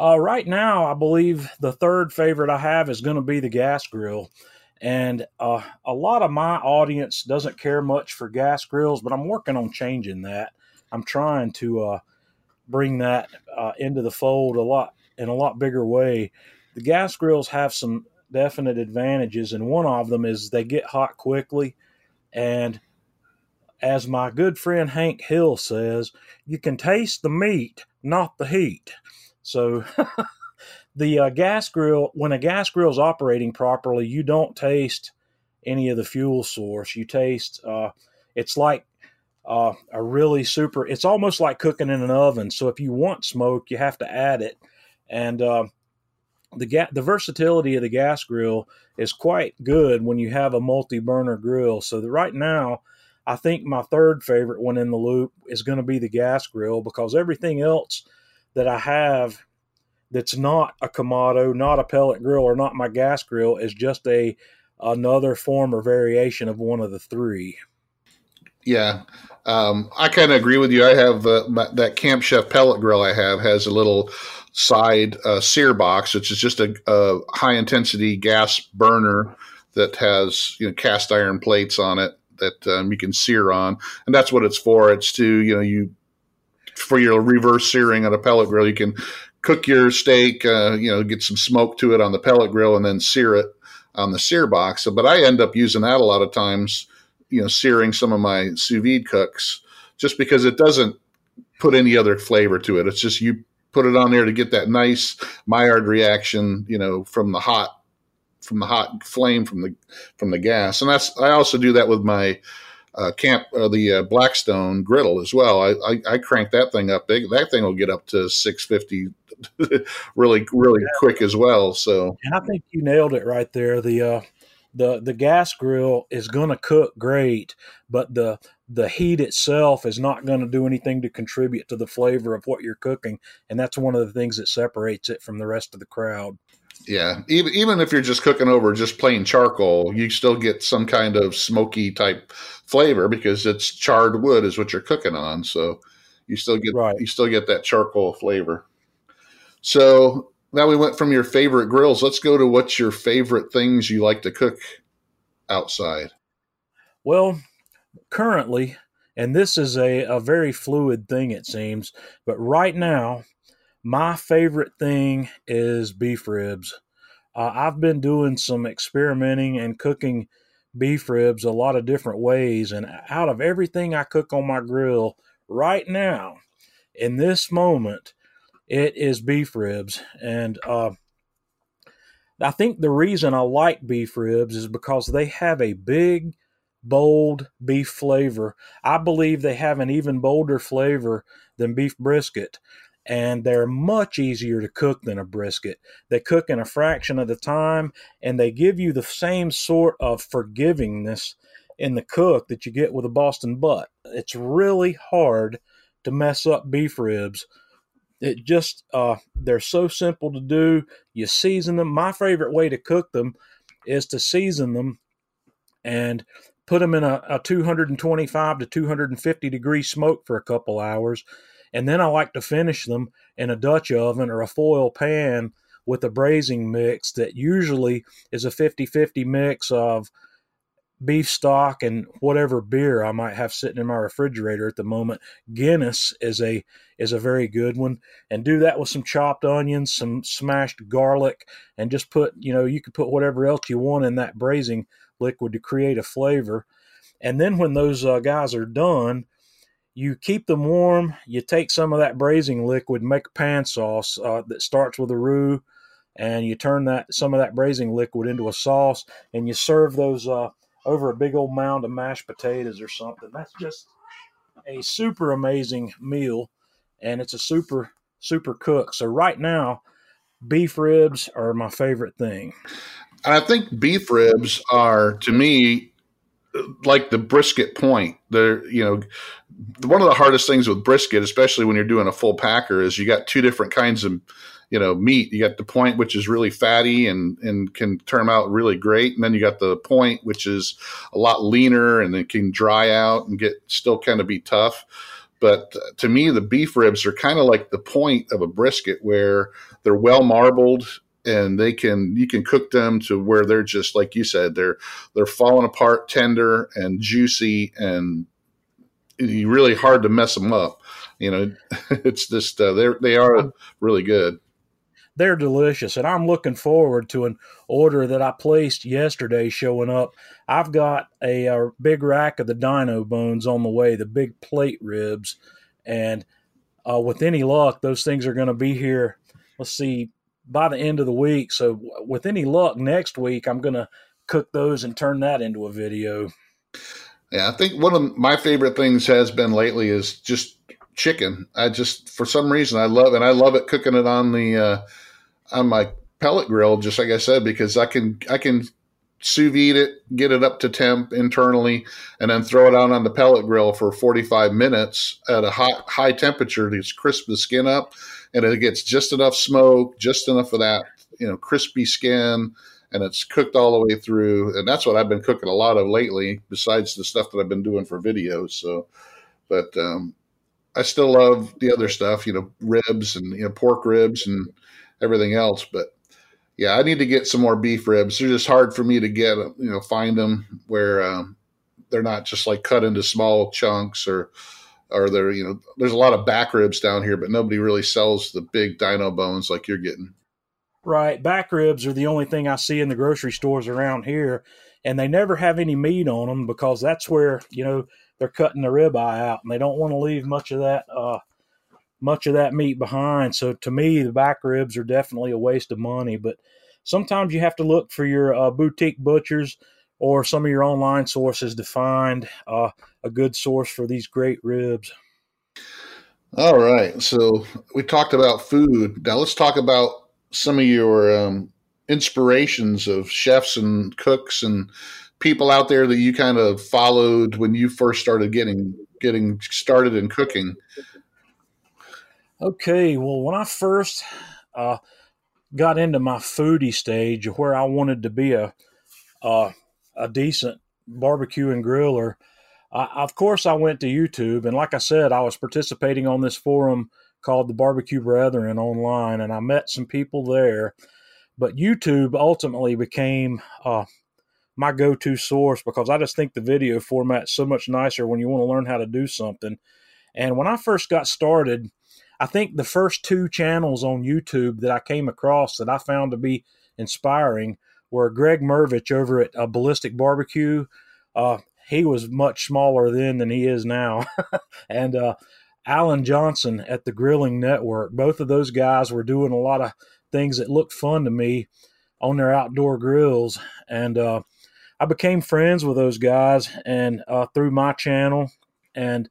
Uh, right now, I believe the third favorite I have is going to be the gas grill. And uh, a lot of my audience doesn't care much for gas grills, but I'm working on changing that. I'm trying to uh, bring that uh, into the fold a lot in a lot bigger way. The gas grills have some definite advantages, and one of them is they get hot quickly. And as my good friend Hank Hill says, you can taste the meat, not the heat. So, (laughs) the uh, gas grill, when a gas grill is operating properly, you don't taste any of the fuel source. You taste, uh, it's like uh, a really super, it's almost like cooking in an oven. So, if you want smoke, you have to add it and uh, the ga- the versatility of the gas grill is quite good when you have a multi burner grill. So right now, I think my third favorite one in the loop is going to be the gas grill because everything else that I have that's not a Kamado, not a pellet grill, or not my gas grill is just a another form or variation of one of the three. Yeah, um, I kind of agree with you. I have uh, my, that Camp Chef pellet grill I have has a little side uh, sear box, which is just a, a, high intensity gas burner that has you know cast iron plates on it that um, you can sear on, and that's what it's for. It's to you know you for your reverse searing on a pellet grill, you can cook your steak, uh, you know, get some smoke to it on the pellet grill, and then sear it on the sear box. But I end up using that a lot of times, you know, searing some of my sous vide cooks, just because it doesn't put any other flavor to it. It's just you put it on there to get that nice Maillard reaction, you know, from the hot from the hot flame from the from the gas. And that's I also do that with my uh, camp uh, the uh, Blackstone griddle as well. I, I, I crank that thing up big. That thing will get up to 650 (laughs) really really quick as well. So and I think you nailed it right there. The uh, the the gas grill is going to cook great, but the the heat itself is not going to do anything to contribute to the flavor of what you're cooking, and that's one of the things that separates it from the rest of the crowd. Yeah, even even if you're just cooking over just plain charcoal, you still get some kind of smoky type flavor because it's charred wood is what you're cooking on. So you still get right. you still get that charcoal flavor. So now we went from your favorite grills. Let's go to what's your favorite things you like to cook outside. Well, currently, and this is a, a very fluid thing, it seems, but right now, my favorite thing is beef ribs. Uh, I've been doing some experimenting and cooking beef ribs a lot of different ways. And out of everything I cook on my grill right now, in this moment, it is beef ribs. And uh, I think the reason I like beef ribs is because they have a big, bold beef flavor. I believe they have an even bolder flavor than beef brisket and they're much easier to cook than a brisket. They cook in a fraction of the time and they give you the same sort of forgivingness in the cook that you get with a Boston butt. It's really hard to mess up beef ribs. It just uh, they're so simple to do. You season them. My favorite way to cook them is to season them and put them in a, a 225 to 250 degree smoke for a couple hours and then I like to finish them in a Dutch oven or a foil pan with a braising mix that usually is a 50 50 mix of beef stock and whatever beer I might have sitting in my refrigerator at the moment. Guinness is a is a very good one, and do that with some chopped onions, some smashed garlic, and just put you know you could put whatever else you want in that braising liquid to create a flavor. And then when those uh, guys are done, you keep them warm. You take some of that braising liquid, make a pan sauce uh, that starts with a roux, and you turn that some of that braising liquid into a sauce, and you serve those uh, over a big old mound of mashed potatoes or something. That's just a super amazing meal, and it's a super super cook. So right now, beef ribs are my favorite thing. And I think beef ribs are to me like the brisket point. They're you know one of the hardest things with brisket, especially when you're doing a full packer, is you got two different kinds of you know meat. You got the point, which is really fatty and and can turn out really great, and then you got the point, which is a lot leaner and it can dry out and get still kind of be tough. But uh, to me, the beef ribs are kind of like the point of a brisket, where they're well marbled and they can you can cook them to where they're just like you said they're they're falling apart tender and juicy and really hard to mess them up. You know, (laughs) it's just uh, they're they are really good. They're delicious, and I'm looking forward to an order that I placed yesterday showing up. I've got a, a big rack of the dino bones on the way, the big plate ribs, and uh, with any luck, those things are going to be here. Let's see, by the end of the week. So, with any luck, next week I'm going to cook those and turn that into a video. Yeah, I think one of my favorite things has been lately is just chicken. I just for some reason I love and I love it cooking it on the uh, on my pellet grill, just like I said, because I can I can sous vide it, get it up to temp internally, and then throw it out on the pellet grill for 45 minutes at a hot high temperature to crisp the skin up, and it gets just enough smoke, just enough of that you know crispy skin and it's cooked all the way through. And that's what I've been cooking a lot of lately, besides the stuff that I've been doing for videos. So, but um, I still love the other stuff, you know, ribs and you know pork ribs and everything else. But yeah, I need to get some more beef ribs. They're just hard for me to get, you know, find them where um, they're not just like cut into small chunks or or they're you know there's a lot of back ribs down here, but nobody really sells the big dino bones like you're getting. Right. Back ribs are the only thing I see in the grocery stores around here. And they never have any meat on them because that's where, you know, they're cutting the ribeye out and they don't want to leave much of that uh, much of that meat behind. So to me, the back ribs are definitely a waste of money. But sometimes you have to look for your uh, boutique butchers or some of your online sources to find uh, a good source for these great ribs. All right. So we talked about food. Now let's talk about some of your um, inspirations of chefs and cooks and people out there that you kind of followed when you first started getting getting started in cooking. Okay, well, when I first uh, got into my foodie stage, where I wanted to be a uh, a decent barbecue and griller, of course I went to YouTube, and like I said, I was participating on this forum called the Barbecue Brethren online, and I met some people there. But YouTube ultimately became uh, my go-to source because I just think the video format's so much nicer when you want to learn how to do something. And when I first got started, I think the first two channels on YouTube that I came across that I found to be inspiring were Greg Mrvich over at uh, Ballistic Barbecue. Uh, he was much smaller then than he is now, (laughs) and uh, Alan Johnson at the Grilling Network. Both of those guys were doing a lot of things that looked fun to me on their outdoor grills, and uh, I became friends with those guys and uh, through my channel, and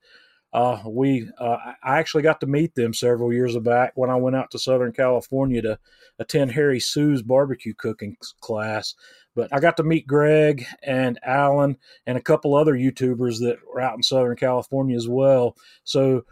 uh, we uh, I actually got to meet them several years back when I went out to Southern California to attend Harry Soo's barbecue cooking class. But I got to meet Greg and Alan and a couple other YouTubers that were out in Southern California as well. So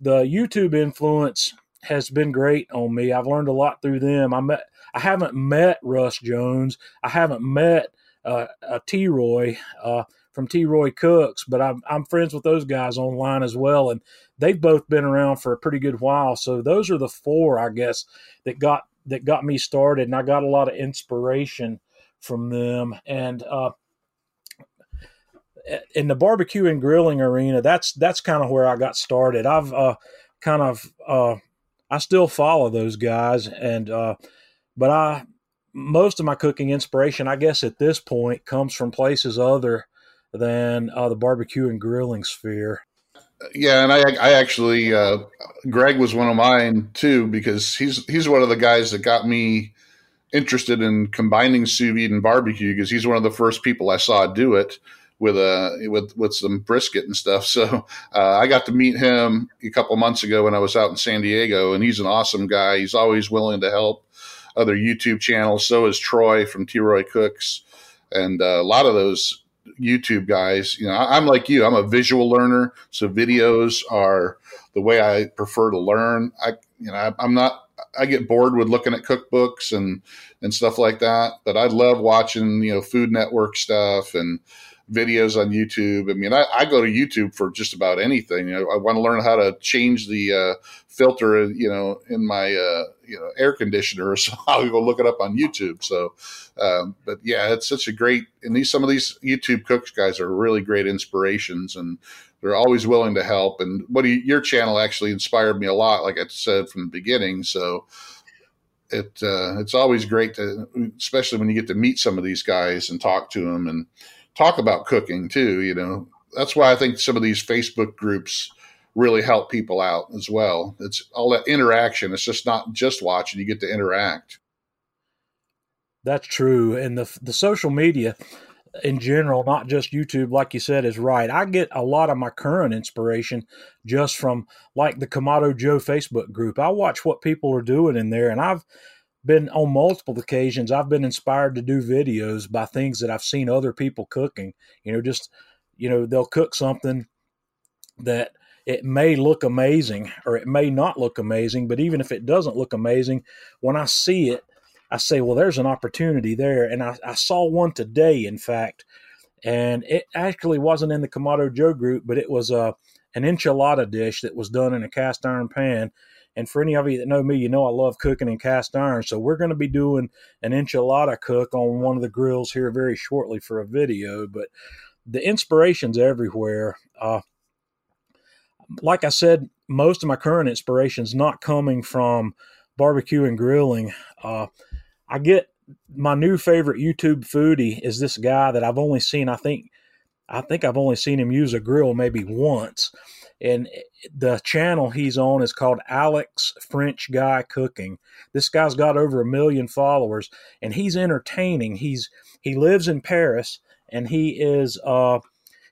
the YouTube influence has been great on me. I've learned a lot through them. I met I haven't met Russ Jones. I haven't met uh, uh, T Roy uh, from T Roy Cooks, but I'm, I'm friends with those guys online as well. And they've both been around for a pretty good while. So those are the four, I guess, that got that got me started. And I got a lot of inspiration from them. And uh, in the barbecue and grilling arena, that's that's kind of where I got started. I've uh, kind of uh, I still follow those guys, and uh, but I most of my cooking inspiration, I guess, at this point, comes from places other than uh, the barbecue and grilling sphere. Yeah, and I, I actually, uh, Greg was one of mine too because he's he's one of the guys that got me interested in combining sous vide and barbecue because he's one of the first people I saw do it with a with with some brisket and stuff. (laughs) So uh, I got to meet him a couple months ago when I was out in San Diego, and he's an awesome guy. He's always willing to help other YouTube channels. So is Troy from T. Roy Cooks, and uh, a lot of those YouTube guys. You know, I, am like you. I'm a visual learner, so videos are the way I prefer to learn. I, you know, I'm not. I get bored with looking at cookbooks and and stuff like that, but I love watching you know Food Network stuff and videos on YouTube. I mean, I, I, go to YouTube for just about anything. You know, I want to learn how to change the uh, filter, you know, in my uh, you know air conditioner, (laughs) so I'll go look it up on YouTube. So, um, but yeah, it's such a great. And these some of these YouTube cooks guys are really great inspirations, and they're always willing to help. And what you, your channel actually inspired me a lot, like I said from the beginning. So. It, uh, it's always great to, especially when you get to meet some of these guys and talk to them, and talk about cooking too. You know, that's why I think some of these Facebook groups really help people out as well. It's all that interaction. It's just not just watching; you get to interact. That's true, and the the social media in general, not just YouTube, like you said, is right. I get a lot of my current inspiration just from like the Kamado Joe Facebook group. I watch what people are doing in there, and I've been on multiple occasions i've been inspired to do videos by things that i've seen other people cooking you know just you know they'll cook something that it may look amazing or it may not look amazing but even if it doesn't look amazing when i see it i say well there's an opportunity there and i, I saw one today in fact and it actually wasn't in the kamado joe group but it was a uh, an enchilada dish that was done in a cast iron pan and for any of you that know me, you know I love cooking in cast iron. So we're going to be doing an enchilada cook on one of the grills here very shortly for a video. But the inspiration's everywhere. Uh, like I said, most of my current inspiration's not coming from barbecue and grilling. Uh, I get my new favorite YouTube foodie is this guy that I've only seen. I think I think I've only seen him use a grill maybe once and the channel he's on is called Alex French Guy Cooking. This guy's got over a million followers, and he's entertaining. He's he lives in Paris, and he is uh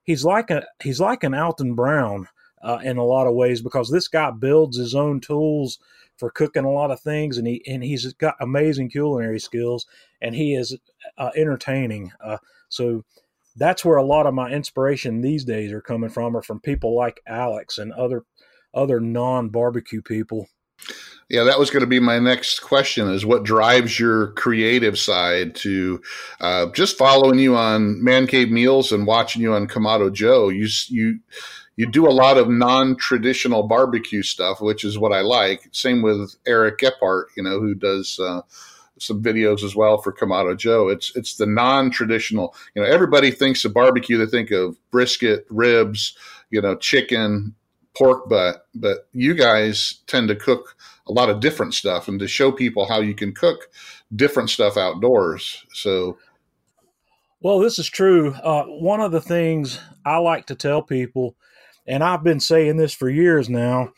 he's like a he's like an Alton Brown uh, in a lot of ways because this guy builds his own tools for cooking a lot of things, and he and he's got amazing culinary skills, and he is uh, entertaining. Uh, so that's where a lot of my inspiration these days are coming from, are from people like Alex and other other non barbecue people. Yeah, that was going to be my next question: is what drives your creative side to uh, just following you on Man Cave Meals and watching you on Kamado Joe? You you you do a lot of non-traditional barbecue stuff, which is what I like. Same with Eric Gephardt, you know, who does uh, some videos as well for Kamado Joe. It's it's the non-traditional. You know, everybody thinks of barbecue. They think of brisket, ribs, you know, chicken, pork butt, but you guys tend to cook a lot of different stuff and to show people how you can cook different stuff outdoors. So. Well, this is true. Uh, one of the things I like to tell people and I've been saying this for years now.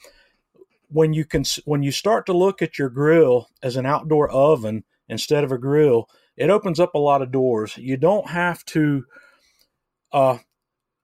When you can, when you start to look at your grill as an outdoor oven instead of a grill, it opens up a lot of doors. You don't have to uh,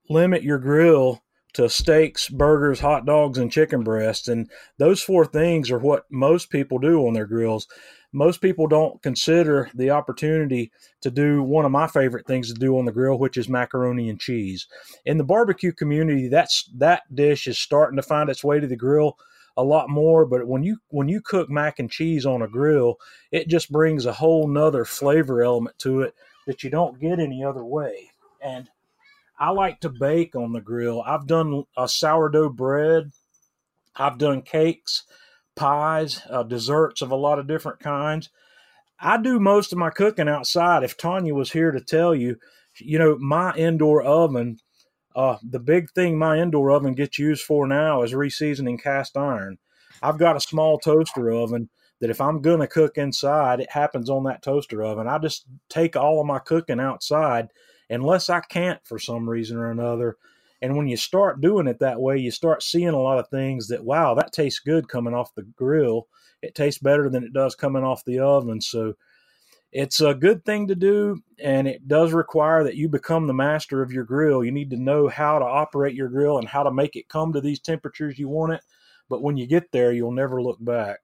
limit your grill to steaks, burgers, hot dogs, and chicken breasts. And those four things are what most people do on their grills most people don't consider the opportunity to do one of my favorite things to do on the grill, which is macaroni and cheese. In the barbecue community, that's that dish is starting to find its way to the grill a lot more. But when you when you cook mac and cheese on a grill, it just brings a whole nother flavor element to it that you don't get any other way. And I like to bake on the grill. I've done a sourdough bread. I've done cakes pies, uh, desserts of a lot of different kinds. I do most of my cooking outside. If Tanya was here to tell you, you know, my indoor oven, uh, the big thing my indoor oven gets used for now is reseasoning cast iron. I've got a small toaster oven that if I'm going to cook inside, it happens on that toaster oven. I just take all of my cooking outside unless I can't for some reason or another. And when you start doing it that way, you start seeing a lot of things that, wow, that tastes good coming off the grill. It tastes better than it does coming off the oven. So it's a good thing to do. And it does require that you become the master of your grill. You need to know how to operate your grill and how to make it come to these temperatures you want it. But when you get there, you'll never look back.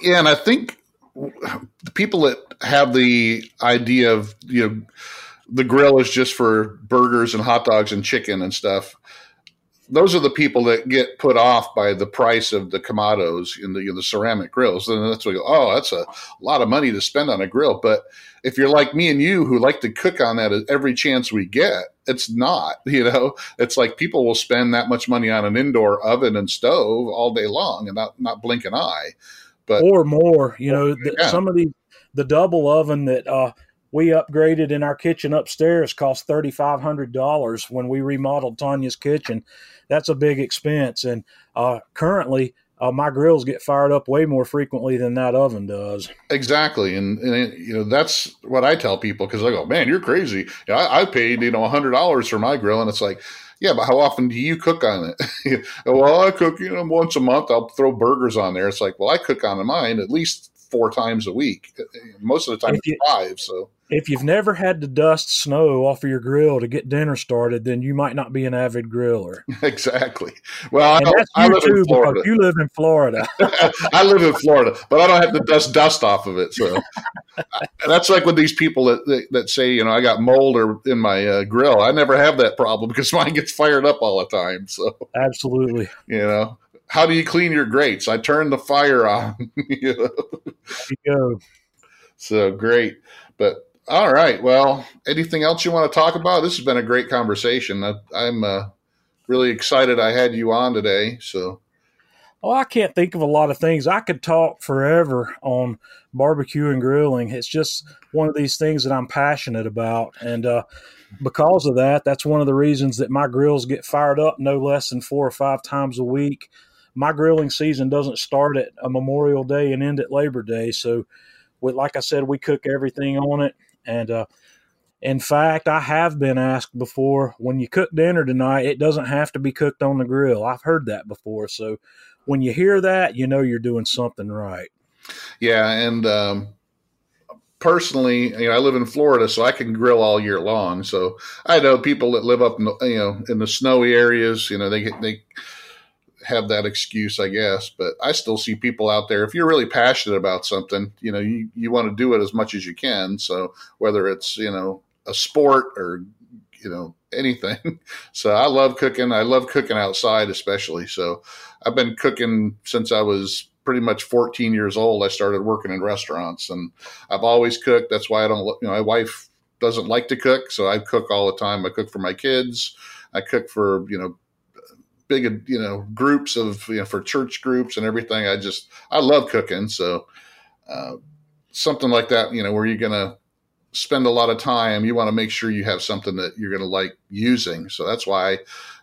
Yeah. And I think the people that have the idea of, you know, the grill is just for burgers and hot dogs and chicken and stuff. Those are the people that get put off by the price of the Kamados in the, the ceramic grills. And that's what, oh, that's a lot of money to spend on a grill. But if you're like me and you who like to cook on that every chance we get, it's not, (laughs) you know, it's like people will spend that much money on an indoor oven and stove all day long and not, not blink an eye. But, or more, you know, yeah. some of the, the double oven that, uh, we upgraded in our kitchen upstairs cost $3500 when we remodeled tanya's kitchen that's a big expense and uh, currently uh, my grills get fired up way more frequently than that oven does exactly and, and you know that's what i tell people because i go man you're crazy I, I paid you know $100 for my grill and it's like yeah, but how often do you cook on it? (laughs) well, I cook, you know, once a month. I'll throw burgers on there. It's like, well, I cook on mine at least four times a week. Most of the time, you, it's five. So if you've never had to dust snow off of your grill to get dinner started, then you might not be an avid griller. (laughs) Exactly. Well, and I, that's I live in Florida. You live in Florida. (laughs) I live in Florida, but I don't have to dust dust off of it. So (laughs) that's like with these people that, that, that say, you know, I got mold or in my uh, grill. I never have that problem because mine gets fired up all the time. So absolutely, you know, how do you clean your grates? I turn the fire on. (laughs) you know? You. So great, but all right. Well, anything else you want to talk about? This has been a great conversation. I, am uh, really excited I had you on today. So, oh, I can't think of a lot of things. I could talk forever on barbecue and grilling. It's just one of these things that I'm passionate about, and uh, because of that, that's one of the reasons that my grills get fired up no less than four or five times a week. My grilling season doesn't start at a Memorial Day and end at Labor Day, so. With, like I said, we cook everything on it and uh, In fact, I have been asked before when you cook dinner tonight, it doesn't have to be cooked on the grill. I've heard that before. So when you hear that, you know you're doing something right. Yeah, and um, personally, you know, I live in Florida, so I can grill all year long. So I know people that live up, in the, you know, in the snowy areas. You know, they get they have that excuse, I guess. But I still see people out there. If you're really passionate about something, you know, you you want to do it as much as you can. So whether it's you know a sport or you know anything. (laughs) So I love cooking. I love cooking outside, especially. So I've been cooking since I was pretty much 14 years old. I started working in restaurants, and I've always cooked. That's why I don't. You know, my wife doesn't like to cook, so I cook all the time. I cook for my kids. I cook for you know big you know groups of you know for church groups and everything. I just I love cooking. So uh, something like that, you know, where you're gonna spend a lot of time, you want to make sure you have something that you're going to like using. So that's why,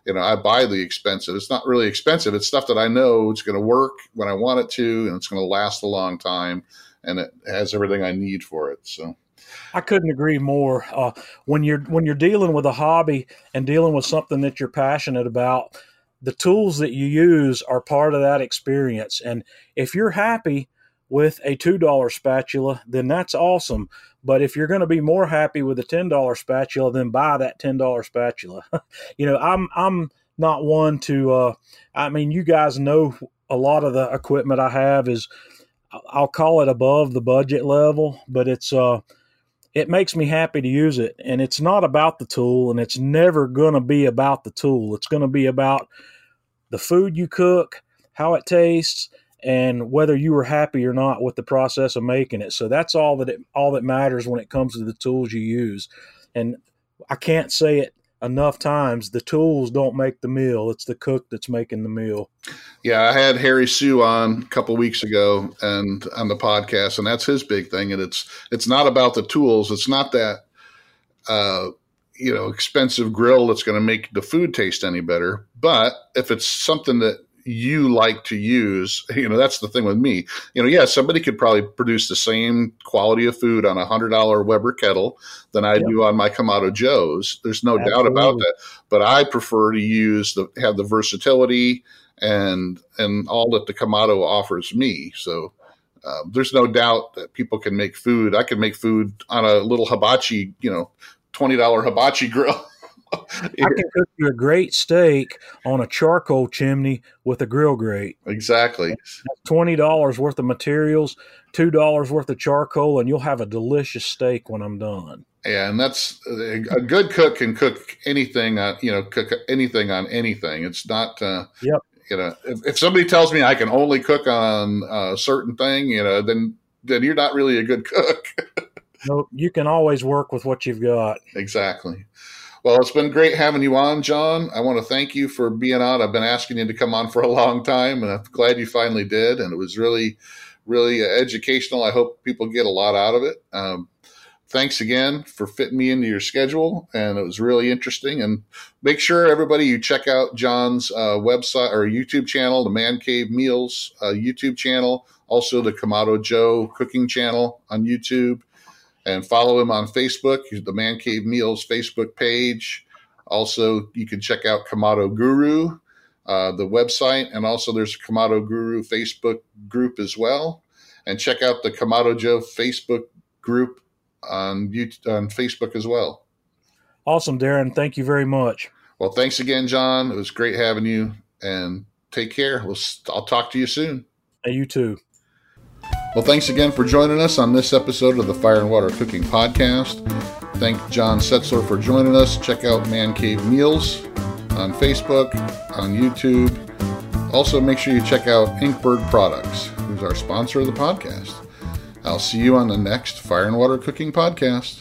you know, I buy the expensive. It's not really expensive. It's stuff that I know it's going to work when I want it to, and it's going to last a long time, and it has everything I need for it. So. I couldn't agree more. Uh, when you're when you're dealing with a hobby and dealing with something that you're passionate about, the tools that you use are part of that experience. And if you're happy with a $2 spatula, then that's awesome. But if you're going to be more happy with a $10 spatula, then buy that $10 spatula. (laughs) you know, I'm, I'm not one to, uh, I mean, you guys know a lot of the equipment I have is, I'll call it above the budget level, but it's, uh, it makes me happy to use it. And it's not about the tool, and it's never going to be about the tool. It's going to be about the food you cook, how it tastes, and whether you were happy or not with the process of making it. So that's all that it, all that matters when it comes to the tools you use. And I can't say it enough times. The tools don't make the meal; it's the cook that's making the meal. Yeah, I had Harry Soo on a couple weeks ago and on the podcast, and that's his big thing. And it's it's not about the tools. It's not that. Uh, you know, expensive grill that's going to make the food taste any better. But if it's something that you like to use. (laughs) You know, that's the thing with me. You know, yeah, somebody could probably produce the same quality of food on a hundred dollar Weber kettle than I yep. do on my Kamado Joe's. There's no Absolutely. doubt about that. But I prefer to use the have the versatility and and all that the Kamado offers me. So uh, there's no doubt that people can make food. I can make food on a little hibachi, you know, twenty dollar hibachi (laughs) grill. I can cook you a great steak on a charcoal chimney with a grill grate. Exactly. Twenty dollars worth of materials, two dollars worth of charcoal, and you'll have a delicious steak when I'm done. Yeah, and that's a good cook can cook anything on you know cook anything on anything. It's not. Uh, yep. You know, if, if somebody tells me I can only cook on a certain thing, you know, then then you're not really a good (laughs) cook. no, you can always work with what you've got. Exactly. Well, it's been great having you on, John. I want to thank you for being on. I've been asking you to come on for a long time, and I'm glad you finally did. And it was really, really educational. I hope people get a lot out of it. Um, thanks again for fitting me into your schedule, and it was really interesting. And make sure everybody you check out John's uh, website or YouTube channel, the Man Cave Meals uh, YouTube channel, also the Kamado Joe cooking channel on YouTube and follow him on Facebook, the Man Cave Meals Facebook page. Also, you can check out Kamado Guru, uh, the website, and also there's a Kamado Guru Facebook group as well. And check out the Kamado Joe Facebook group on YouTube, on Facebook as well. Awesome, Darren. Thank you very much. Well, thanks again, John. It was great having you, and take care. We'll, I'll talk to you soon. Hey, you too. Well, thanks again for joining us on this episode of the Fire and Water Cooking Podcast. Thank John Setzler for joining us. Check out Man Cave Meals on Facebook, on YouTube. Also, make sure you check out Inkbird Products, who's our sponsor of the podcast. I'll see you on the next Fire and Water Cooking Podcast.